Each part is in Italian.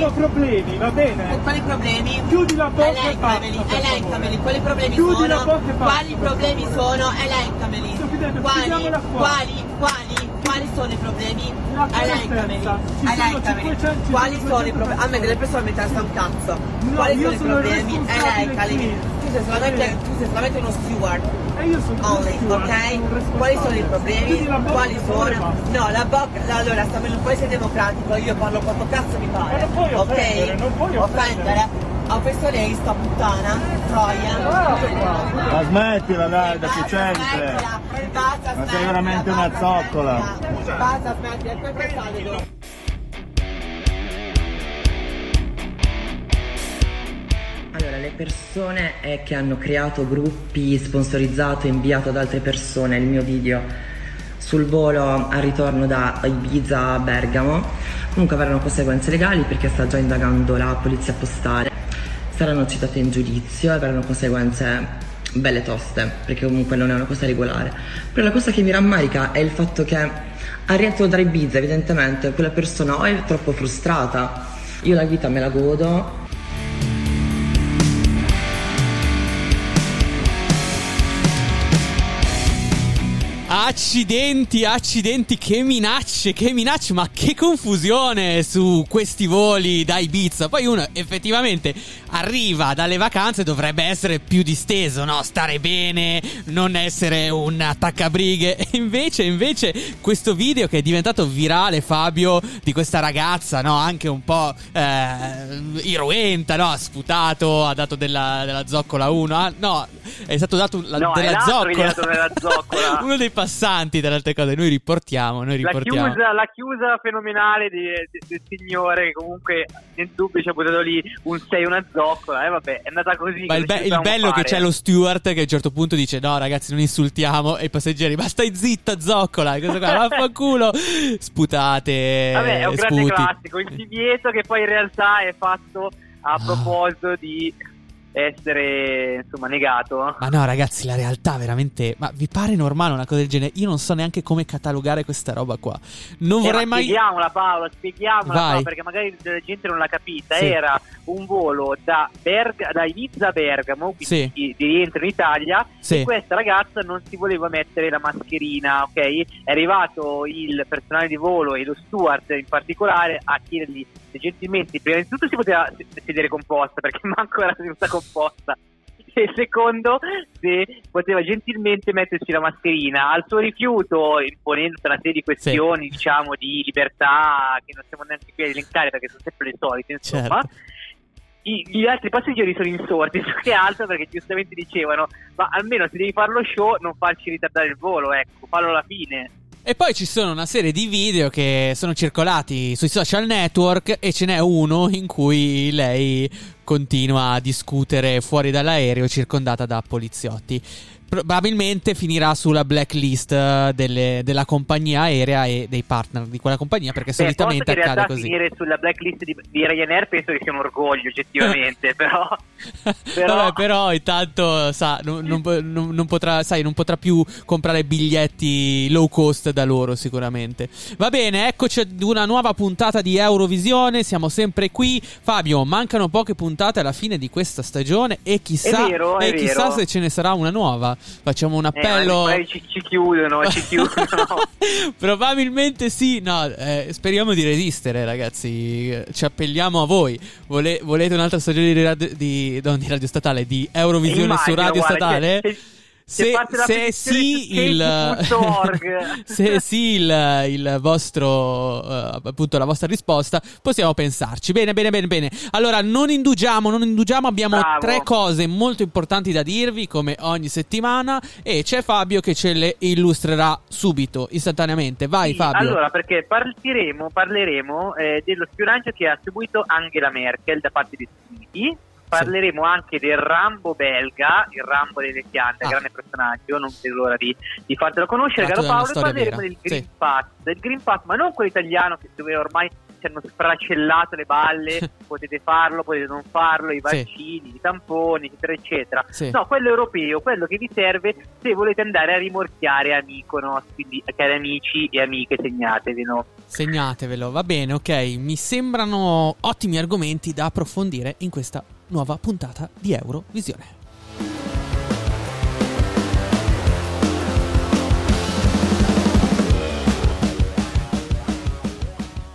sono problemi, va bene? Quali problemi? Chiudi la bocca e Elencameli, basta, per elencameli, quali problemi Chiudi sono? la bocca e basta. Quali problemi sono? Elencameli. Sto chiudendo, Quali, quali, quali, quali sono i problemi? Elencameli, elencameli. 500, Quali 500 sono i problemi? A me delle persone mi interessa un cazzo. No, Quali sono i problemi? qui. Tu sei solamente, tu sei solamente uno steward. Io sono Only, sono ok? Quali sono i problemi? Quali sono? No, la bocca, allora sta bene, poi sei democratico, io parlo quanto cazzo mi pare. Non puoi ok? non puoi offendere. Ho questo lei, sta puttana, troia. Ma smettila dai, deficiente. Smettila, basta, Ma sei veramente una zoccola. Basta, smettila, poi pensate le persone eh, che hanno creato gruppi, sponsorizzato e inviato ad altre persone. Il mio video sul volo al ritorno da Ibiza a Bergamo, comunque avranno conseguenze legali perché sta già indagando la polizia postale, saranno citate in giudizio e avranno conseguenze belle toste, perché comunque non è una cosa regolare. Però la cosa che mi rammarica è il fatto che al rientro da Ibiza, evidentemente, quella persona o è troppo frustrata, io la vita me la godo, Accidenti, accidenti, che minacce, che minacce, ma che confusione su questi voli da Ibiza. Poi uno effettivamente arriva dalle vacanze dovrebbe essere più disteso, no? Stare bene, non essere un attaccabrighe. E invece, invece, questo video che è diventato virale, Fabio, di questa ragazza, no? Anche un po' eh, irruenta, no? Ha sputato, ha dato della, della zoccola a uno. Ah, no, è stato dato la, No, della zoccola. dato della zoccola. uno dei passanti tra le altre cose. Noi riportiamo, noi La riportiamo. chiusa, la chiusa fenomenale di- di- del signore che comunque nel dubbio ci ha buttato lì un 6 e una zoccola e vabbè è andata così Ma il, be- il bello è che fare? c'è lo steward che a un certo punto dice: No, ragazzi, non insultiamo. E i passeggeri, ma stai zitta, zoccola. Cosa qua? Vaffanculo. Sputate. Vabbè, è un grande sputi. classico. Il divieto che poi in realtà è fatto a proposito di essere insomma negato. Ma no, ragazzi, la realtà veramente. Ma vi pare normale una cosa del genere? Io non so neanche come catalogare questa roba qua. Non Eh, vorrei ma mai. Spieghiamola Paolo, spieghiamola. Paolo, perché magari la gente non l'ha capita. Sì. Era un volo da, Berg- da Ibiza a Bergamo, quindi Sì. di, di rientro in Italia. Sì. E questa ragazza non si voleva mettere la mascherina, ok? È arrivato il personale di volo e lo steward in particolare a chiedergli se gentilmente, prima di tutto si poteva sedere composta, perché manco era seduta composta. E secondo, se poteva gentilmente mettersi la mascherina. Al suo rifiuto, imponendo una serie di questioni, diciamo, di libertà, che non stiamo neanche qui a elencare perché sono sempre le solite, insomma. Certo. I- gli altri passeggeri sono insorti più che altro perché giustamente dicevano: Ma almeno se devi fare lo show, non farci ritardare il volo, ecco, fallo alla fine. E poi ci sono una serie di video che sono circolati sui social network e ce n'è uno in cui lei continua a discutere fuori dall'aereo circondata da poliziotti. Probabilmente finirà sulla blacklist eh, delle- della compagnia aerea e dei partner di quella compagnia perché Beh, solitamente in accade così. finire sulla blacklist di, di Ryanair penso che sia un orgoglio, oggettivamente, però. però- Vabbè, però intanto sa, non, non non- potrà, sai, non potrà più comprare biglietti low cost da loro sicuramente. Va bene, eccoci ad una nuova puntata di Eurovisione, siamo sempre qui. Fabio, mancano poche puntate alla fine di questa stagione e chissà, vero, e chissà se ce ne sarà una nuova. Facciamo un Eh, appello. magari ci, ci chiudono, ci chiudono. Probabilmente sì, no, eh, speriamo di resistere ragazzi, Eh, ci appelliamo a voi, Vole- volete un'altra stagione di radio, di, non di radio statale, di Eurovisione su Immagino, radio guarda, statale? se- se- Se, se sì il se sì il, il vostro eh, appunto la vostra risposta possiamo pensarci. Bene bene bene bene. Allora non indugiamo non indugiamo abbiamo Bravo. tre cose molto importanti da dirvi come ogni settimana e c'è Fabio che ce le illustrerà subito istantaneamente. Vai Sì, Fabio. Allora, perché partiremo, parleremo eh, dello spionaggio che ha subito Angela Merkel da parte degli Stati Uniti. Parleremo anche del Rambo belga, il Rambo delle Fiandre, Ah. grande personaggio, non vedo l'ora di, di fartelo conoscere, caro Paolo, e parleremo vera, del Green sì. Pass, del Green Pass, ma non quello italiano che dove ormai ci hanno sfracellato le balle, potete farlo, potete non farlo, i Sì. vaccini, i tamponi, eccetera, eccetera. Sì. No, quello europeo, quello che vi serve se volete andare a rimorchiare a Mykonos, quindi cari amici e amiche segnatevelo. Segnatevelo, va bene, ok. Mi sembrano ottimi argomenti da approfondire in questa nuova puntata di Eurovisione.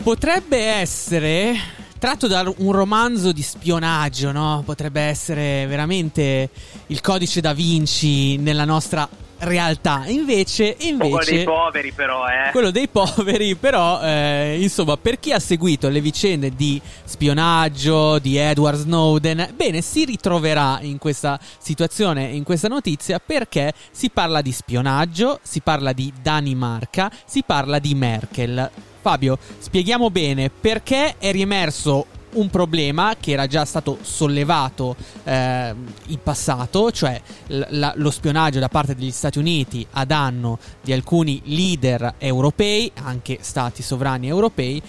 Potrebbe essere tratto da un romanzo di spionaggio, no? Potrebbe essere veramente il codice da Vinci nella nostra realtà. Invece, po' quello dei invece poveri però, eh. quello dei poveri, però, eh, insomma, per chi ha seguito le vicende di spionaggio di Edward Snowden, bene, si ritroverà in questa situazione, in questa notizia, perché si parla di spionaggio, si parla di Danimarca, si parla di Merkel. Fabio, spieghiamo bene perché è riemerso un problema che era già stato sollevato eh, in passato, cioè l- la- lo spionaggio da parte degli Stati Uniti a danno di alcuni leader europei, anche stati sovrani europei.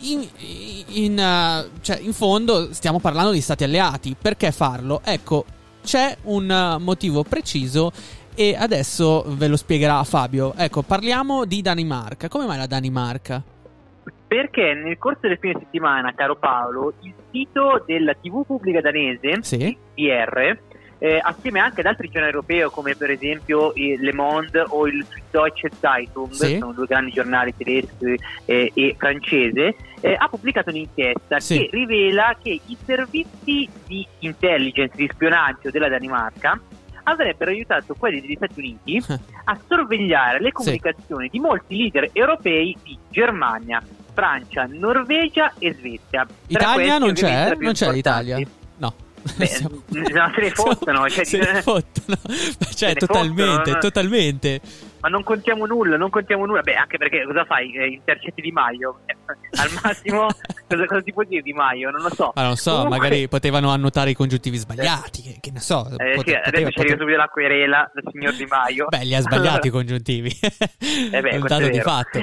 In, in, eh, cioè, in fondo stiamo parlando di stati alleati. Perché farlo? Ecco, c'è un eh, motivo preciso e adesso ve lo spiegherà Fabio. Ecco, parliamo di Danimarca. Come mai la Danimarca? Perché nel corso del fine settimana, caro Paolo, il sito della TV pubblica danese, Sì. DR, eh, assieme anche ad altri giornali europei come per esempio il Le Monde o il Deutsche Zeitung, Sì. sono due grandi giornali tedeschi eh, e francese, eh, ha pubblicato un'inchiesta Sì. che rivela che i servizi di intelligence, di spionaggio della Danimarca avrebbero aiutato quelli degli Stati Uniti a sorvegliare le comunicazioni di molti leader europei di Germania, Francia, Norvegia e Svezia. Tra Italia non c'è? più Non c'è l'Italia? No. Beh, Siamo- no, se ne fottono, cioè, se ne fottono. Cioè, ne totalmente, fottono, no? totalmente. Ma non contiamo nulla, non contiamo nulla. Beh, anche perché cosa fai? Eh, intercetti Di Maio? Eh, Al massimo, cosa, cosa si può dire Di Maio? Non lo so. Ma non so, Comunque- magari potevano annotare i congiuntivi sbagliati. Che, che ne so. Eh, pote- sì, adesso poteva- ci arriva pote- subito la querela del signor Di Maio. Beh, li ha sbagliati i congiuntivi. Eh beh, è un dato di fatto.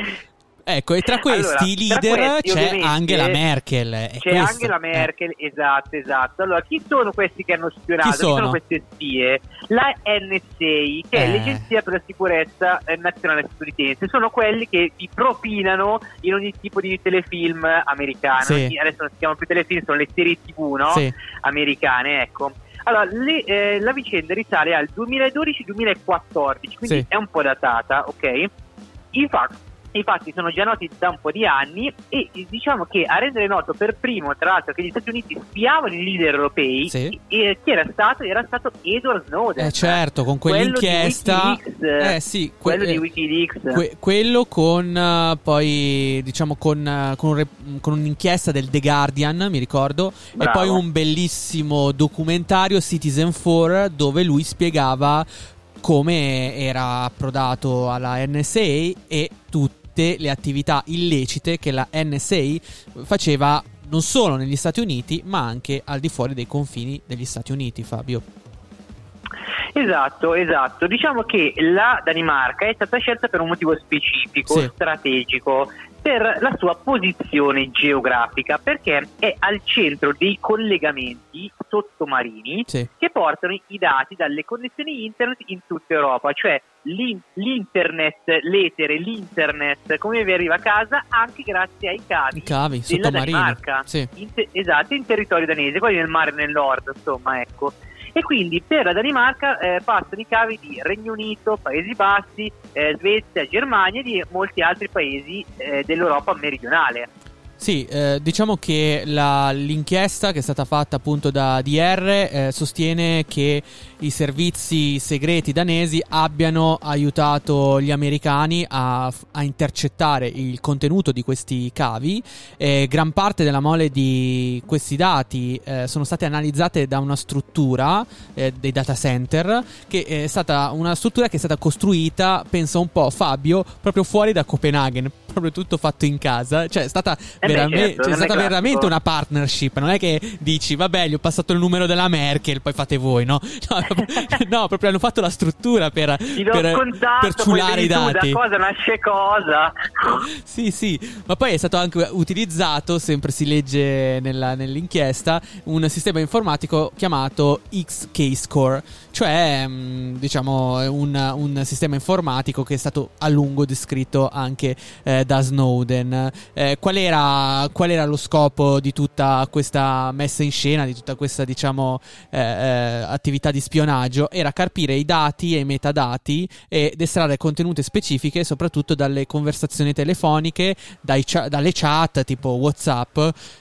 Ecco, e tra questi Allora, tra leader questi, c'è Angela Merkel. C'è questo- Angela Merkel, esatto, esatto. Allora, chi sono questi che hanno spionato? Chi sono? queste spie? La NSA, che è Eh. l'Agenzia per la Sicurezza eh, Nazionale Statunitense, sono quelli che vi propinano in ogni tipo di telefilm americano. Sì. Adesso non si chiamano più telefilm, sono le serie TV, no? Sì. Americane, ecco. Allora, le- eh, la vicenda risale al 2012-2014, quindi Sì. è un po' datata, ok? Infatti, i fatti sono già noti da un po' di anni e diciamo che a rendere noto per primo, tra l'altro, che gli Stati Uniti spiavano i leader europei, Sì. e chi era stato? Era stato Edward Snowden. Eh certo, con Quello di quell'inchiesta. Wikileaks, Eh sì, que- quello di eh, Wikileaks. que- quello con eh, poi diciamo con, eh, con un rep- con un'inchiesta del The Guardian, mi ricordo, e Bravo. poi un bellissimo documentario Citizen 4 dove lui spiegava come era approdato alla NSA e tutte le attività illecite che la NSA faceva non solo negli Stati Uniti, ma anche al di fuori dei confini degli Stati Uniti, Fabio. Esatto, esatto. Diciamo che la Danimarca è stata scelta per un motivo specifico, Sì. strategico, per la sua posizione geografica, perché è al centro dei collegamenti sottomarini Sì. che portano i dati dalle connessioni internet in tutta Europa, cioè l'in- l'internet, l'etere, l'internet, come vi arriva a casa anche grazie ai cavi, I cavi della sottomarini. Danimarca, Sì. in te- esatto, in territorio danese, quelli nel mare nel nord, insomma, ecco. E quindi per la Danimarca eh, passano i cavi di Regno Unito, Paesi Bassi, eh, Svezia, Germania e di molti altri paesi eh, dell'Europa meridionale. Sì, eh, diciamo che la- l'inchiesta che è stata fatta appunto da DR eh, sostiene che i servizi segreti danesi abbiano aiutato gli americani a, a intercettare il contenuto di questi cavi. Eh, gran parte della mole di questi dati eh, sono state analizzate da una struttura eh, dei data center che è stata una struttura che è stata costruita, pensa un po' Fabio, proprio fuori da Copenaghen, proprio tutto fatto in casa. Cioè, è stata, beh, veramente, certo, cioè, è stata veramente una partnership. Non è che dici, vabbè, gli ho passato il numero della Merkel, poi fate voi, no? No, no, proprio hanno fatto la struttura per, per, contatto, per ciulare i dati. da cosa nasce cosa. Sì, sì, ma poi è stato anche utilizzato, sempre si legge nella- nell'inchiesta, un sistema informatico chiamato XK-Score, cioè mh, diciamo un, un sistema informatico che è stato a lungo descritto anche eh, da Snowden. Eh, qual, era, qual era lo scopo di tutta questa messa in scena, di tutta questa diciamo eh, eh, attività di spionaggio? Era carpire i dati e i metadati ed estrarre contenute specifiche soprattutto dalle conversazioni telefoniche, cha- dalle chat tipo Whatsapp.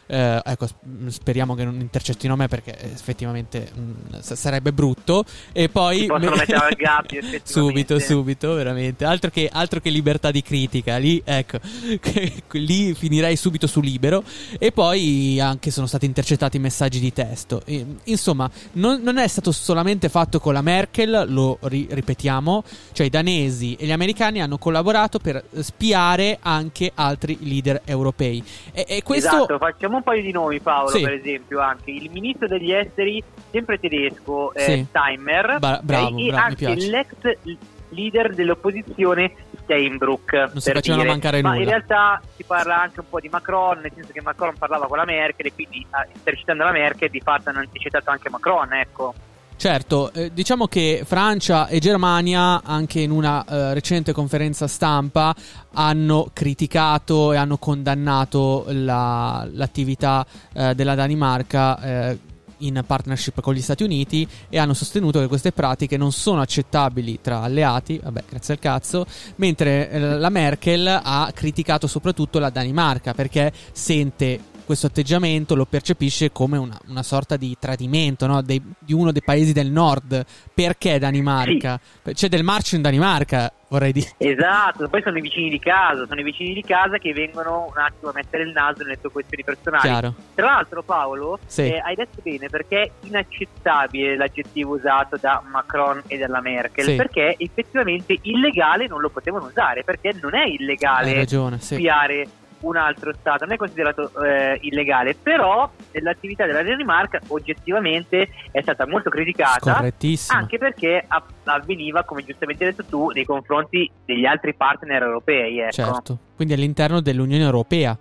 Eh, ecco, speriamo che non intercettino me perché effettivamente mh, s- sarebbe brutto. E poi Ti possono mettere al gabbio, subito, subito, veramente. Altro che, altro che libertà di critica. Lì, ecco, lì finirei subito su libero. E poi anche sono stati intercettati messaggi di testo. E, insomma, non, non è stato solamente fatto con la Merkel, lo ri- ripetiamo. Cioè, i danesi e gli americani hanno collaborato per spiare anche altri leader europei. E, e questo. Esatto, facciamo un paio di nomi Paolo, Sì. per esempio, anche il ministro degli esteri, sempre tedesco, eh, Sì. Steimer, Ba- bravo, e bravo, anche l'ex leader dell'opposizione Steinbrück. Non si per facevano dire. mancare Ma nulla. in realtà si parla anche un po' di Macron, nel senso che Macron parlava con la Merkel e quindi ah, intercitando la Merkel di fatto hanno intercettato anche Macron, ecco. Certo, eh, diciamo che Francia e Germania, anche in una eh, recente conferenza stampa, hanno criticato e hanno condannato la- l'attività eh, della Danimarca. In partnership con gli Stati Uniti e hanno sostenuto che queste pratiche non sono accettabili tra alleati, vabbè, grazie al cazzo, mentre eh, la Merkel ha criticato soprattutto la Danimarca perché sente questo atteggiamento lo percepisce come una, una sorta di tradimento no? Dei- di uno dei paesi del nord. Perché Danimarca? C'è del marcio in Danimarca, vorrei dire. Esatto, poi sono i vicini di casa, sono i vicini di casa che vengono un attimo a mettere il naso nelle tue questioni personali. Chiaro. Tra l'altro, Paolo, Sì. eh, hai detto bene perché è inaccettabile l'aggettivo usato da Macron e dalla Merkel, Sì. perché effettivamente illegale non lo potevano usare, perché non è illegale ragione, sì. Un altro Stato, non è considerato eh, illegale, però l'attività della Danimarca oggettivamente è stata molto criticata. Anche perché a- avveniva, come giustamente hai detto tu, nei confronti degli altri partner europei. Ecco. Certo. Quindi all'interno dell'Unione Europea.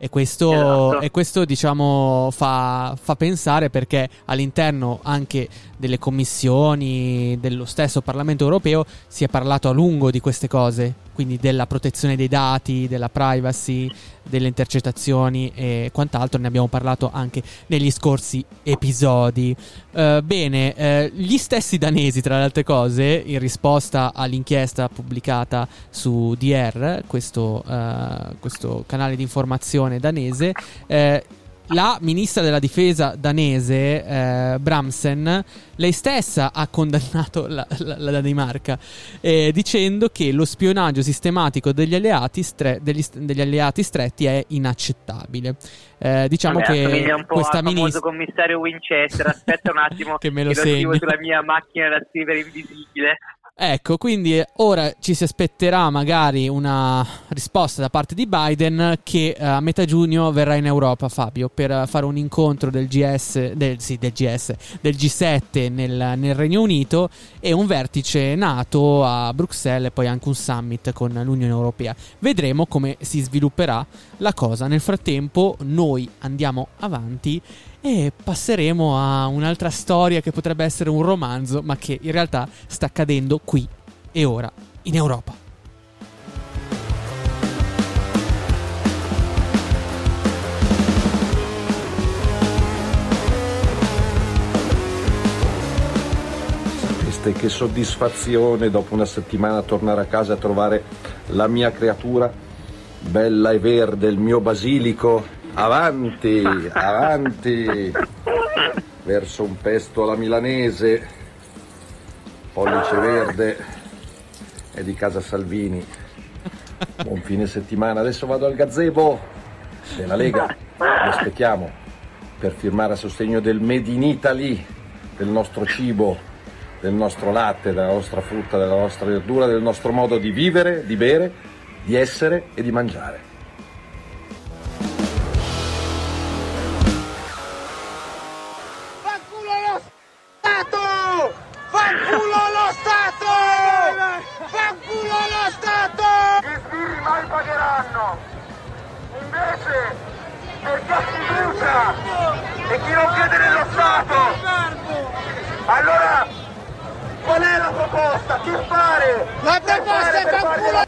E questo, Esatto. e questo diciamo, fa, fa pensare perché all'interno anche delle commissioni dello stesso Parlamento europeo si è parlato a lungo di queste cose, quindi della protezione dei dati, della privacy, delle intercettazioni e quant'altro. Ne abbiamo parlato anche negli scorsi episodi. Eh, bene, eh, gli stessi danesi, tra le altre cose, in risposta all'inchiesta pubblicata su DR, questo, eh, questo canale di informazione danese, eh, la ministra della difesa danese, eh, Bramsen, lei stessa ha condannato la, la- la Danimarca eh, dicendo che lo spionaggio sistematico degli alleati, stre- degli, degli alleati stretti è inaccettabile. Eh, diciamo Vabbè, che un po' questa ministra... commissario Winchester. Aspetta un attimo, Che me lo scrivo segni. sulla mia macchina da scrivere invisibile. Ecco, quindi eh, ora ci si aspetterà magari una risposta da parte di Biden che eh, a metà giugno verrà in Europa, Fabio, per eh, fare un incontro del GS, del, sì, del GS, del G7 nel, nel Regno Unito e un vertice NATO a Bruxelles e poi anche un summit con l'Unione Europea. Vedremo come si svilupperà la cosa. Nel frattempo noi andiamo avanti e passeremo a un'altra storia che potrebbe essere un romanzo, ma che in realtà sta accadendo qui e ora in Europa. Che soddisfazione dopo una settimana tornare a casa e trovare la mia creatura bella e verde, il mio basilico. Avanti, avanti, verso un pesto alla milanese, pollice verde. È di casa Salvini. Buon fine settimana, adesso vado al gazebo della Lega, vi aspettiamo per firmare a sostegno del Made in Italy, del nostro cibo, del nostro latte, della nostra frutta, della nostra verdura, del nostro modo di vivere, di bere di essere e di mangiare. Mai pagheranno! Invece, per chi ha fiducia e chi non crede nello Stato, allora qual è la proposta? Che fare? La proposta fare è la-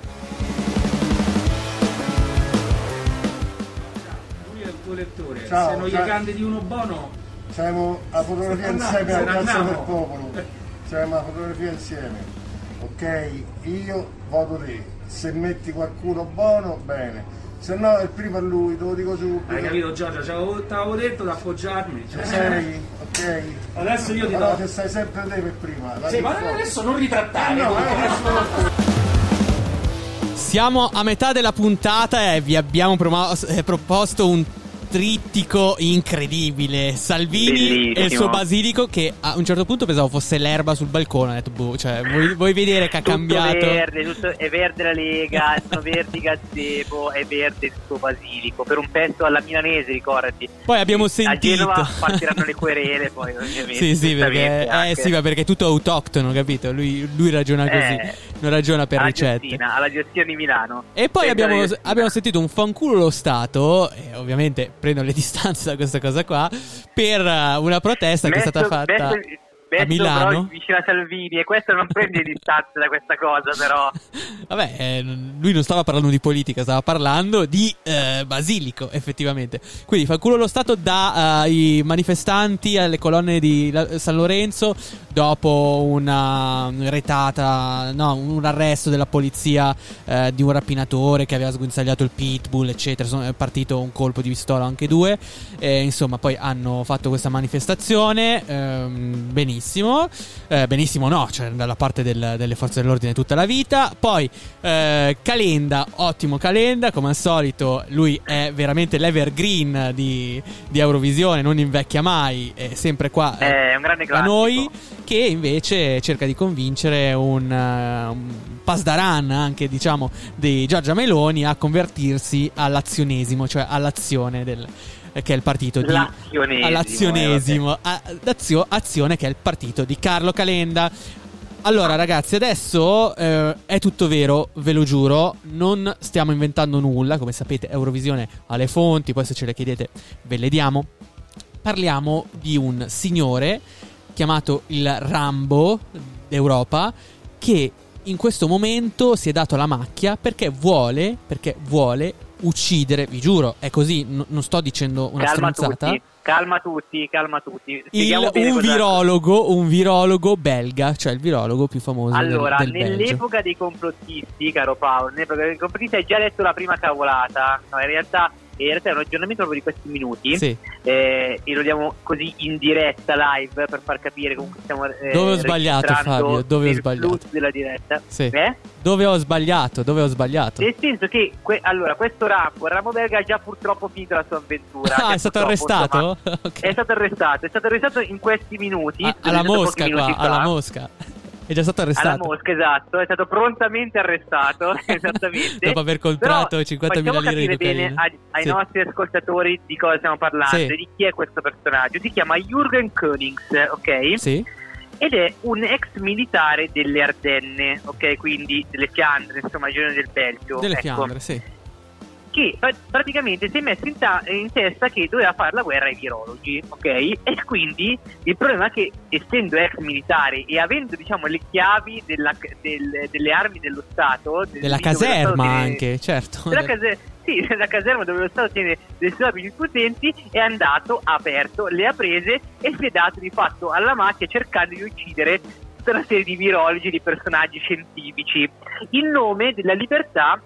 Lui è il tuo lettore, Ciao, se non gli ciao. candidi uno buono, Siamo a fotografia insieme andiamo, al Piazza del. Popolo. Siamo a fotografia insieme. Ok? Io voto te. Se metti qualcuno buono, bene. Se no il primo è lui, te lo dico subito. hai capito Giorgio? Ti avevo- ti avevo detto di appoggiarmi. Ci sei? Ok? Adesso io ti Allora do... se sai sempre te per prima. Sì, ma risposta. adesso non ritrattare. No, eh, adesso- Siamo a metà della puntata e vi abbiamo promo- eh, proposto un trittico incredibile. Salvini e il suo Bellissimo. basilico che a un certo punto pensavo fosse l'erba sul balcone. Ho detto, boh, cioè, vuoi, vuoi vedere che ha Tutto cambiato? verde, tutto- è verde la Lega, sono verdi i gazebo, è verde il suo basilico. Per un pezzo alla milanese, ricordati. Poi abbiamo A sentito. Genova partiranno le querele, poi ovviamente. Sì, sì, perché, eh, sì, ma perché è tutto autoctono, capito? Lui, lui ragiona così, Eh, non ragiona per alla ricette. Giostina, alla Giostina di Milano. E poi abbiamo, abbiamo sentito un fanculo lo Stato, e ovviamente prendo le distanze da questa cosa qua, per eh, una protesta che è stata Messo- fatta messo- messo a Milano. però vicino a Salvini e questo non prende distanze da questa cosa però Vabbè, eh, lui non stava parlando di politica, stava parlando di eh, basilico, effettivamente. Quindi fanculo lo Stato dai manifestanti alle colonne di La- San Lorenzo dopo una retata, no, un arresto della polizia eh, di un rapinatore che aveva sguinzagliato il pitbull, eccetera. Sono- è partito un colpo di pistola, anche due. E, insomma, poi hanno fatto questa manifestazione. ehm, benissimo. Eh, benissimo, no, cioè dalla parte del- delle forze dell'ordine tutta la vita. Poi eh, Calenda, ottimo Calenda, come al solito, lui è veramente l'evergreen di, di Eurovisione, non invecchia mai, è sempre qua eh, è un grande da noi, che invece cerca di convincere un, eh, un pasdaran anche diciamo di Giorgia Meloni a convertirsi all'azionesimo, cioè all'azione del che è il partito di L'azionesimo, all'azionesimo, a- d'azio- azione che è il partito di Carlo Calenda. Allora, ragazzi, adesso eh, è tutto vero, ve lo giuro. Non stiamo inventando nulla. Come sapete, Eurovisione ha le fonti. Poi, se ce le chiedete, ve le diamo. Parliamo di un signore chiamato il Rambo d'Europa che in questo momento si è dato la macchia perché vuole, perché vuole uccidere, vi giuro, è così, n- non sto dicendo una calma stronzata. tutti calma tutti calma tutti Il- un virologo, un virologo belga, cioè il virologo più famoso del- Allora, del, Belgio. nell'epoca dei complottisti, caro Paolo, nell'epoca dei complottisti hai già detto la prima cavolata. No, in realtà, in realtà è un aggiornamento proprio di questi minuti. Sì. Eh, e lo diamo così in diretta live per far capire comunque stiamo eh, Dove ho sbagliato, Fabio? Dove ho sbagliato? della diretta. Sì. Eh? Dove ho sbagliato? Dove ho sbagliato? Nel senso che que- allora, questo Rambo, Rambo belga ha già purtroppo finito la sua avventura. Ah, è stato arrestato? insomma, Ok. È stato arrestato, è stato arrestato in questi minuti. Ah, alla mosca qua, minuti alla mosca. È già stato Alla arrestato. mosca, esatto, è stato prontamente arrestato, esattamente. Dopo aver comprato Però 50.000 facciamo lire di bene ai, ai Sì. nostri ascoltatori di cosa stiamo parlando, Sì. di chi è questo personaggio. Si chiama Jürgen Konings, ok? Sì? Ed è un ex militare delle Ardenne, ok? Quindi delle Fiandre, insomma, regione del Belgio. Delle ecco, Fiandre, sì. Che pra- praticamente si è messo in, ta- in testa che doveva fare la guerra ai virologi, ok? E quindi il problema è che essendo ex militare e avendo diciamo le chiavi della- del- delle armi dello Stato, del- Della Stato caserma tiene- anche, certo. della, case- sì, della caserma dove lo Stato tiene le sue armi più potenti, è andato, ha aperto, le ha prese e si è dato di fatto alla macchia cercando di uccidere tutta una serie di virologi, di personaggi scientifici, in nome della libertà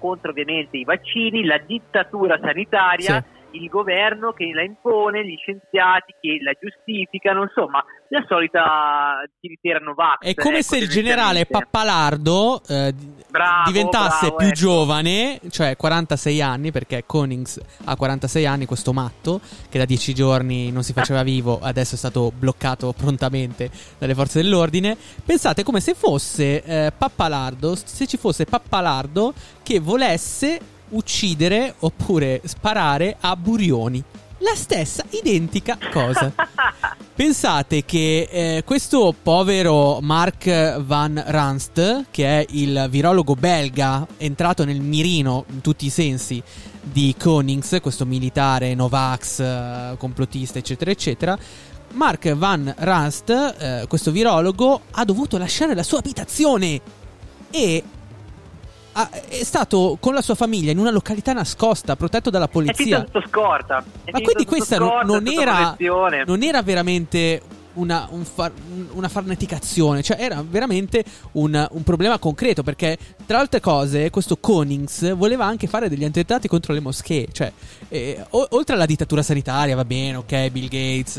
contro ovviamente i vaccini, la dittatura sanitaria il governo che la impone, gli scienziati che la giustificano, insomma, la solita tiritera Novax. È come ecco, se il generale. Pappalardo eh, Bravo, diventasse bravo, più ecco. giovane, cioè 46 anni, perché Konings ha 46 anni, questo matto, che da 10 giorni non si faceva vivo, adesso è stato bloccato prontamente dalle forze dell'ordine. Pensate come se fosse eh, Pappalardo, se ci fosse Pappalardo che volesse uccidere oppure sparare a Burioni. La stessa identica cosa. Pensate che eh, questo povero Mark Van Ranst, che è il virologo belga entrato nel mirino in tutti i sensi di Konings, questo militare Novax, eh, complottista, eccetera, eccetera. Mark Van Ranst, eh, questo virologo, ha dovuto lasciare la sua abitazione e è stato con la sua famiglia in una località nascosta, protetto dalla È polizia. sotto scorta. È Ma quindi questa scorta, non, era, non era veramente una, un far- un- una farneticazione, cioè era veramente un, un problema concreto perché tra altre cose questo Konings voleva anche fare degli attentati contro le moschee, cioè eh, o- oltre alla dittatura sanitaria va bene, ok, Bill Gates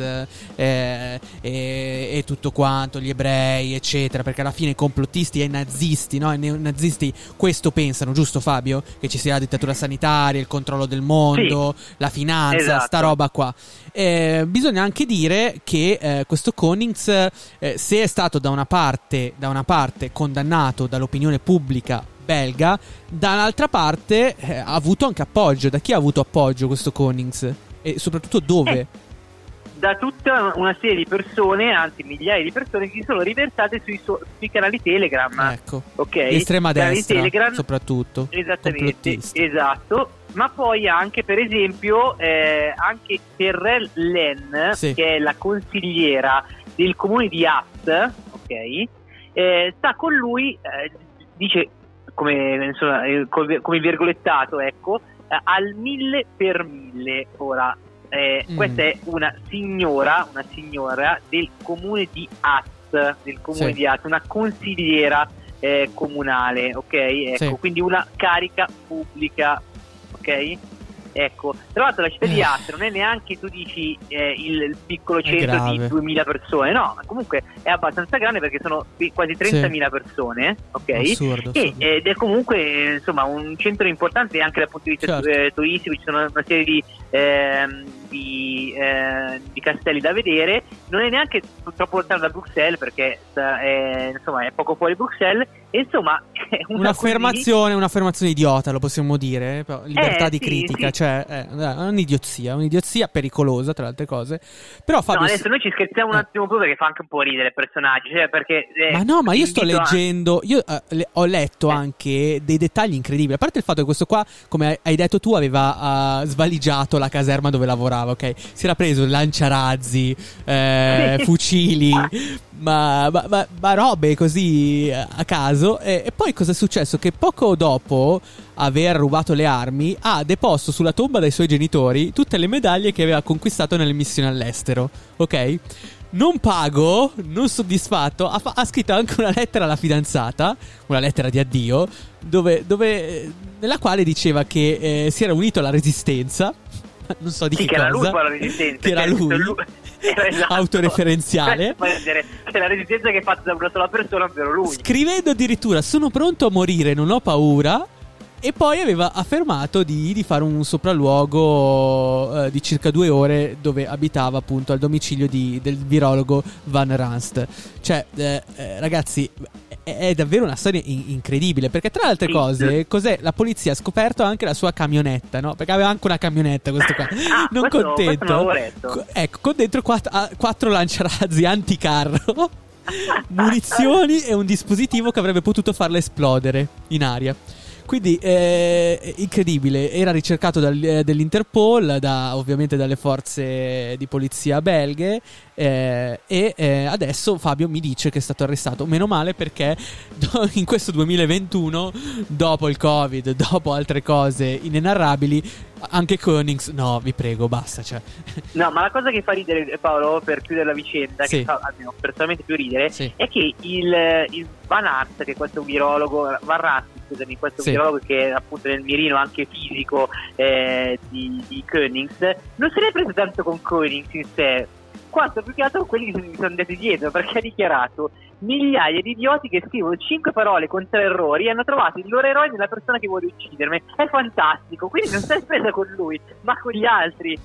eh, e, e tutto quanto, gli ebrei eccetera, perché alla fine i complottisti e i nazisti, no? I neonazisti questo pensano, giusto Fabio? Che ci sia la dittatura sanitaria, il controllo del mondo, la finanza, Esatto. sta roba qua. Eh, bisogna anche dire che eh, questo Konings, eh, se è stato da una, parte, da una parte condannato dall'opinione pubblica belga, dall'altra parte eh, ha avuto anche appoggio. Da chi ha avuto appoggio questo Konings? E soprattutto dove? Eh, da tutta una serie di persone, anzi migliaia di persone che si sono riversate sui, suo- sui canali Telegram. Ecco. Ok? L'estrema destra, Telegram, soprattutto. Esattamente, esatto. Ma poi anche, per esempio, eh, anche Terrell Len, Sì. che è la consigliera del comune di Att, ok? Eh, sta con lui, eh, dice come, insomma, eh, come virgolettato, ecco, eh, al mille per mille. Ora, eh, Mm. questa è una signora, una signora del comune di Att, del comune Sì. di Att, una consigliera eh, comunale, ok? Ecco, Sì. quindi una carica pubblica, ok? Ecco, tra l'altro la città di Eh. Att non è neanche, tu dici, eh, il, piccolo centro di 2000 persone, no, ma comunque è abbastanza grande perché sono quasi 30.000 persone, ok? Assurdo, E- assurdo. ed è comunque insomma un centro importante anche dal punto di vista Certo. eh, turistico, ci sono una serie di, ehm, di, eh, di castelli da vedere, non è neanche troppo lontano da Bruxelles perché è, insomma, è poco fuori Bruxelles e insomma Un'affermazione, un'affermazione idiota, lo possiamo dire. però Libertà Eh, di sì, critica, sì. cioè è un'idiozia, un'idiozia pericolosa, tra le altre cose. Però. Fabio. No, adesso noi ci scherziamo un Eh. attimo poi perché fa anche un po' ridere il personaggio, cioè perché eh, Ma no, ma io sto invito a- leggendo, io eh, le- ho letto Eh. anche dei dettagli incredibili. A parte il fatto che questo qua, come hai detto tu, aveva eh, svaligiato la caserma dove lavorava, ok? Si era preso lanciarazzi, eh, fucili, ma, ma- ma- ma robe così eh, a caso. E, e poi cosa è successo? Che poco dopo aver rubato le armi, ha deposto sulla tomba dei suoi genitori tutte le medaglie che aveva conquistato nelle missioni all'estero, ok? Non pago, non soddisfatto, ha, fa- ha scritto anche una lettera alla fidanzata, una lettera di addio, dove, dove- eh, nella quale diceva che eh, si era unito alla resistenza. Non so di Sì, che che era cosa. lui poi la resistenza. Che era cioè, lui. Era esatto. Autoreferenziale. Che la resistenza che è fatta da una sola persona, ovvero lui. Scrivendo addirittura sono pronto a morire, non ho paura. E poi aveva affermato di, di fare un sopralluogo eh, di circa due ore dove abitava appunto al domicilio di- del virologo Van Ranst. Cioè, eh, eh, ragazzi, è, davvero una storia in- incredibile. Perché tra le altre Sì. cose, cos'è? La polizia ha scoperto anche la sua camionetta, no? Perché aveva anche una camionetta questo qua. Ah, non questo- contento. questo. Co- ecco, con dentro quatt- ah, quattro lanciarazzi anticarro. munizioni e un dispositivo che avrebbe potuto farla esplodere in aria. Quindi eh, incredibile, era ricercato dal- eh, dall'Interpol, da, ovviamente dalle forze di polizia belghe eh, e eh, adesso Fabio mi dice che è stato arrestato. Meno male perché in questo 2021, dopo il Covid, dopo altre cose inenarrabili, Anche Konings, no, vi prego, basta. Cioè. No, ma la cosa che fa ridere Paolo per chiudere la vicenda, Sì. che fa almeno personalmente più ridere, Sì. è che il, il Van Aert, che è questo virologo, Van Rast, scusami, questo Sì. virologo che è appunto nel mirino anche fisico eh, di, di Koenigs, non se ne è preso tanto con Koenigs in sé, quanto più che altro con quelli che mi sono andati dietro, perché ha dichiarato migliaia di idioti che scrivono cinque parole con tre errori e hanno trovato il loro eroe nella persona che vuole uccidermi. È fantastico, quindi non si è presa con lui, ma con gli altri.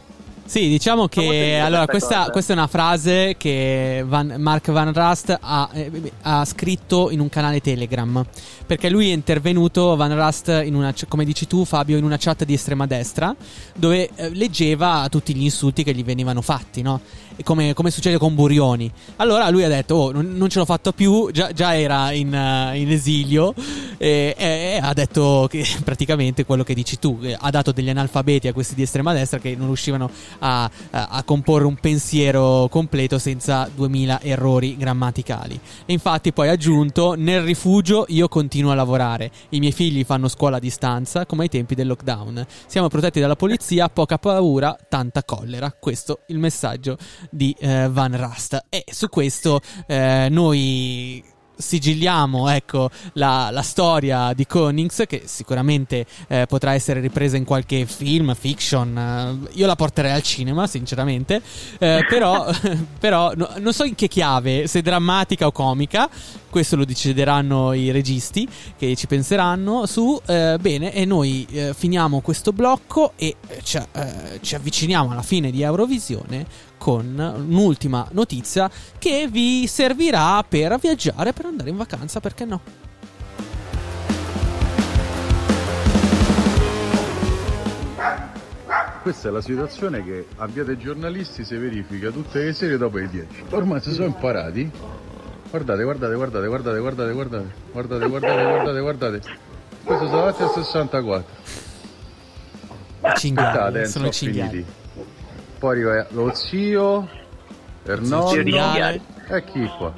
Sì, diciamo che allora questa questa, è una frase che Van- Mark Van Rust ha, eh, ha scritto in un canale Telegram. Perché lui è intervenuto, Van Rust, in una, come dici tu, Fabio, in una chat di estrema destra, dove eh, leggeva tutti gli insulti che gli venivano fatti, no? E Come, come succede con Burioni. Allora lui ha detto: Oh, non, non ce l'ho fatto più. Già, già era in, eh, in esilio. E, e- e ha detto che praticamente quello che dici tu. eh, Ha dato degli analfabeti a questi di estrema destra che non riuscivano a, a- comporre un pensiero completo senza 2000 errori grammaticali. E infatti poi ha aggiunto: Nel rifugio io continuo a lavorare. I miei figli fanno scuola a distanza, come ai tempi del lockdown. Siamo protetti dalla polizia, poca paura, tanta collera. Questo il messaggio di eh, Van Rust. E su questo eh, noi sigilliamo ecco la, la storia di Konings che sicuramente eh, potrà essere ripresa in qualche film, fiction eh, io la porterei al cinema sinceramente Eh, però, però no- non so in che chiave se drammatica o comica questo lo decideranno i registi che ci penseranno su Eh, bene e noi eh, finiamo questo blocco e eh, ci, ci avviciniamo alla fine di Eurovisione con un'ultima notizia che vi servirà per viaggiare, per andare in vacanza, perché no? Questa è la situazione che a Via dei Giornalisti si verifica tutte le sere dopo le 10. Ormai si sono imparati. Guardate, guardate, guardate, guardate, guardate, guardate, guardate, guardate, guardate, guardate. Questo sono davanti al 64. Cinghiali, eh, sono sono cinghiali. finiti. Poi arriva lo zio, il nonno. cinghiale. E chi qua?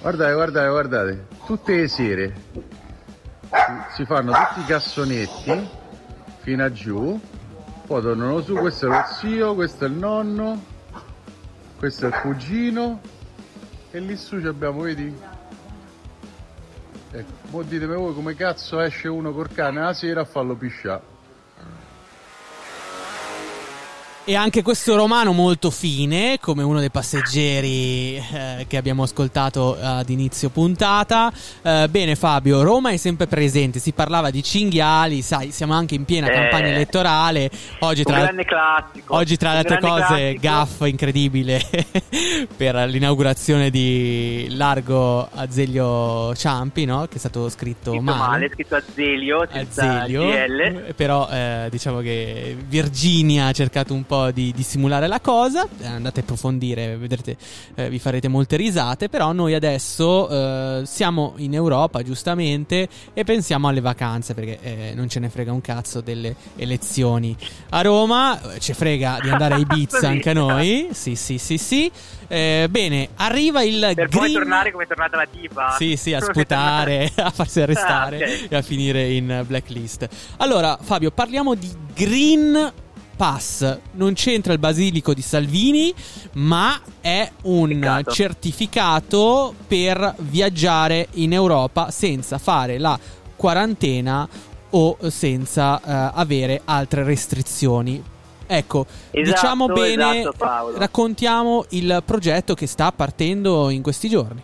Guardate, guardate, guardate. Tutte le sere si- si fanno tutti i cassonetti fino a giù. Poi tornano su, questo è lo zio, questo è il nonno, questo è il cugino. E lì su ci abbiamo, vedi? Ecco, mo ditemi voi come cazzo esce uno col cane la sera a farlo pisciare. E anche questo romano molto fine, come uno dei passeggeri eh, che abbiamo ascoltato ad inizio puntata. Eh, bene Fabio, Roma è sempre presente, si parlava di cinghiali, sai, siamo anche in piena Eh, campagna elettorale. Oggi Un tra, grande classico. oggi tra le altre cose, classico. gaff incredibile per l'inaugurazione di Largo Azeglio Ciampi, no? che è stato scritto Scritto male. male, scritto GL. eh, però eh, diciamo che Virginia ha cercato un po' di, di simulare la cosa, Eh, andate a approfondire, vedrete, eh, vi farete molte risate, però noi adesso eh, siamo in Europa giustamente e pensiamo alle vacanze perché eh, non ce ne frega un cazzo delle elezioni. A Roma eh, ci frega di andare a Ibiza anche a noi, sì sì sì sì. Eh, bene, arriva il Per poi green... tornare come è tornata la tipa. Sì, sì, a sputare, a farsi arrestare Ah, ok. e a finire in blacklist. Allora, Fabio, parliamo di Green Pass. Non c'entra il basilico di Salvini, ma è un Peccato. certificato per viaggiare in Europa senza fare la quarantena o senza eh, avere altre restrizioni. Ecco, Esatto, diciamo bene, esatto, raccontiamo il progetto che sta partendo in questi giorni.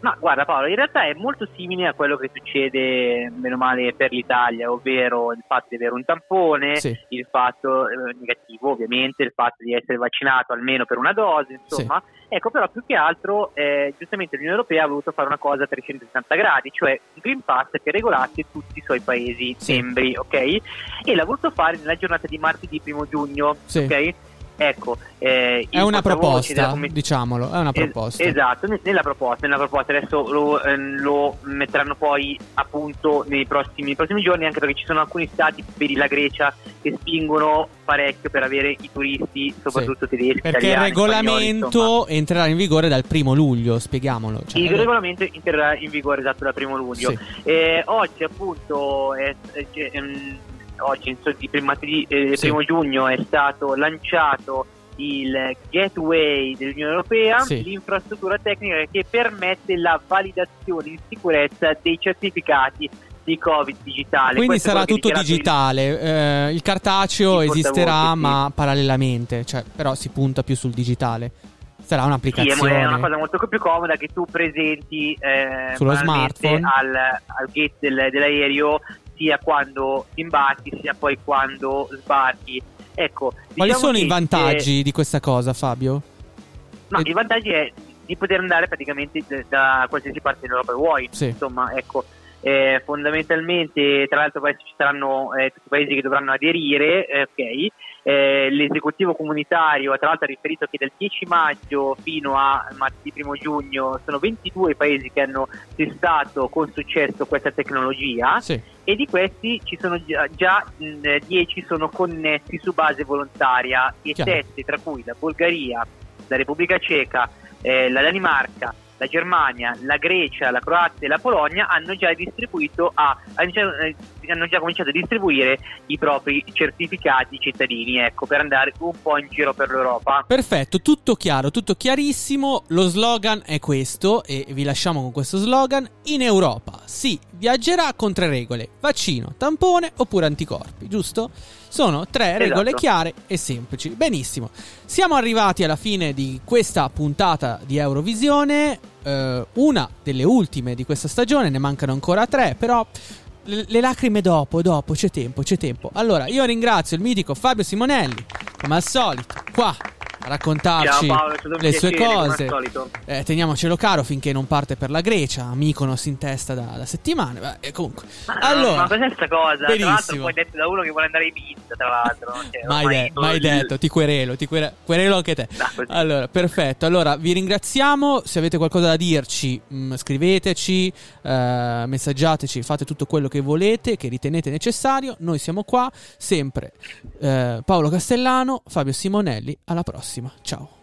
Ma guarda Paolo, in realtà è molto simile a quello che succede, meno male, per l'Italia, ovvero il fatto di avere un tampone, Sì. il fatto eh, negativo ovviamente, il fatto di essere vaccinato almeno per una dose, insomma. Ecco, però più che altro, eh, giustamente l'Unione Europea ha voluto fare una cosa a 360 gradi, cioè un Green Pass che regolasse tutti i suoi paesi Sì. membri, ok? E l'ha voluto fare nella giornata di martedì 1 giugno, Sì. ok? Ecco, eh, È il una proposta, commissione- diciamolo, è una Es- proposta. esatto, ne- nella proposta, nella proposta adesso lo, ehm, lo metteranno poi appunto nei prossimi, nei prossimi giorni anche perché ci sono alcuni stati, vedi la Grecia, che spingono parecchio per avere i turisti, soprattutto tedeschi. Perché il italiani, spagnoli, regolamento insomma. entrerà in vigore dal primo luglio, spieghiamolo. Cioè, Il regolamento entrerà in vigore esatto dal primo luglio. Sì. Eh, oggi appunto è- è- ehm, oggi prima- di, eh, Sì. primo giugno è stato lanciato il gateway dell'Unione Europea, Sì. l'infrastruttura tecnica che permette la validazione in sicurezza dei certificati di Covid digitale. Quindi Questo sarà tutto dichiarato il- digitale. eh, il cartaceo il esisterà, sì. ma parallelamente, cioè, però si punta più sul digitale. Sarà Sì, è un'applicazione. è una cosa molto più comoda che tu presenti eh, Sullo smartphone. al, al gate del- dell'aereo sia quando imbarchi sia poi quando sbarchi. Ecco, Quali diciamo sono i vantaggi eh, di questa cosa, Fabio? no, il vantaggio è di poter andare praticamente da, qualsiasi parte dell'Europa vuoi. Sì. Insomma, ecco. eh, fondamentalmente, tra l'altro, poi ci saranno eh, tutti i paesi che dovranno aderire, eh, ok. Eh, l'esecutivo comunitario tra l'altro ha riferito che dal 10 maggio fino a martedì 1 giugno sono 22 i paesi che hanno testato con successo questa tecnologia Sì. E di questi ci sono già, già, mh, 10 sono connessi su base volontaria e Chiaro. 7 tra cui la Bulgaria, la Repubblica Ceca, eh, la Danimarca, la Germania, la Grecia, la Croazia e la Polonia hanno già a, eh, hanno già cominciato a distribuire i propri certificati cittadini, ecco, per andare un po' in giro per l'Europa. Perfetto, tutto chiaro, tutto chiarissimo. Lo slogan è questo e vi lasciamo con questo slogan. In Europa si viaggerà con tre regole: vaccino, tampone oppure anticorpi, giusto? Sono tre regole Esatto. chiare e semplici. Benissimo. Siamo arrivati alla fine di questa puntata di Eurovisione, eh, una delle ultime di questa stagione, ne mancano ancora tre, però le, le lacrime dopo, dopo, c'è tempo, c'è tempo. Allora, io ringrazio il mitico Fabio Simonelli, come al solito, qua raccontarci Paolo, le sue cose. Eh, teniamocelo caro finché non parte per la Grecia, Mykonos in testa da, da settimane. Beh, e comunque, Ma, allora, ma cos'è sta cosa? Tra l'altro benissimo. poi detto da uno che vuole andare in pizza, tra l'altro. Cioè, Mai, de- mai il- detto, ti querelo, ti quere- querelo anche te. No. Allora, perfetto. Allora, vi ringraziamo. Se avete qualcosa da dirci, mh, scriveteci, eh, messaggiateci, fate tutto quello che volete, che ritenete necessario. Noi siamo qua, sempre. Eh, Paolo Castellano, Fabio Simonelli. Alla prossima. Ciao.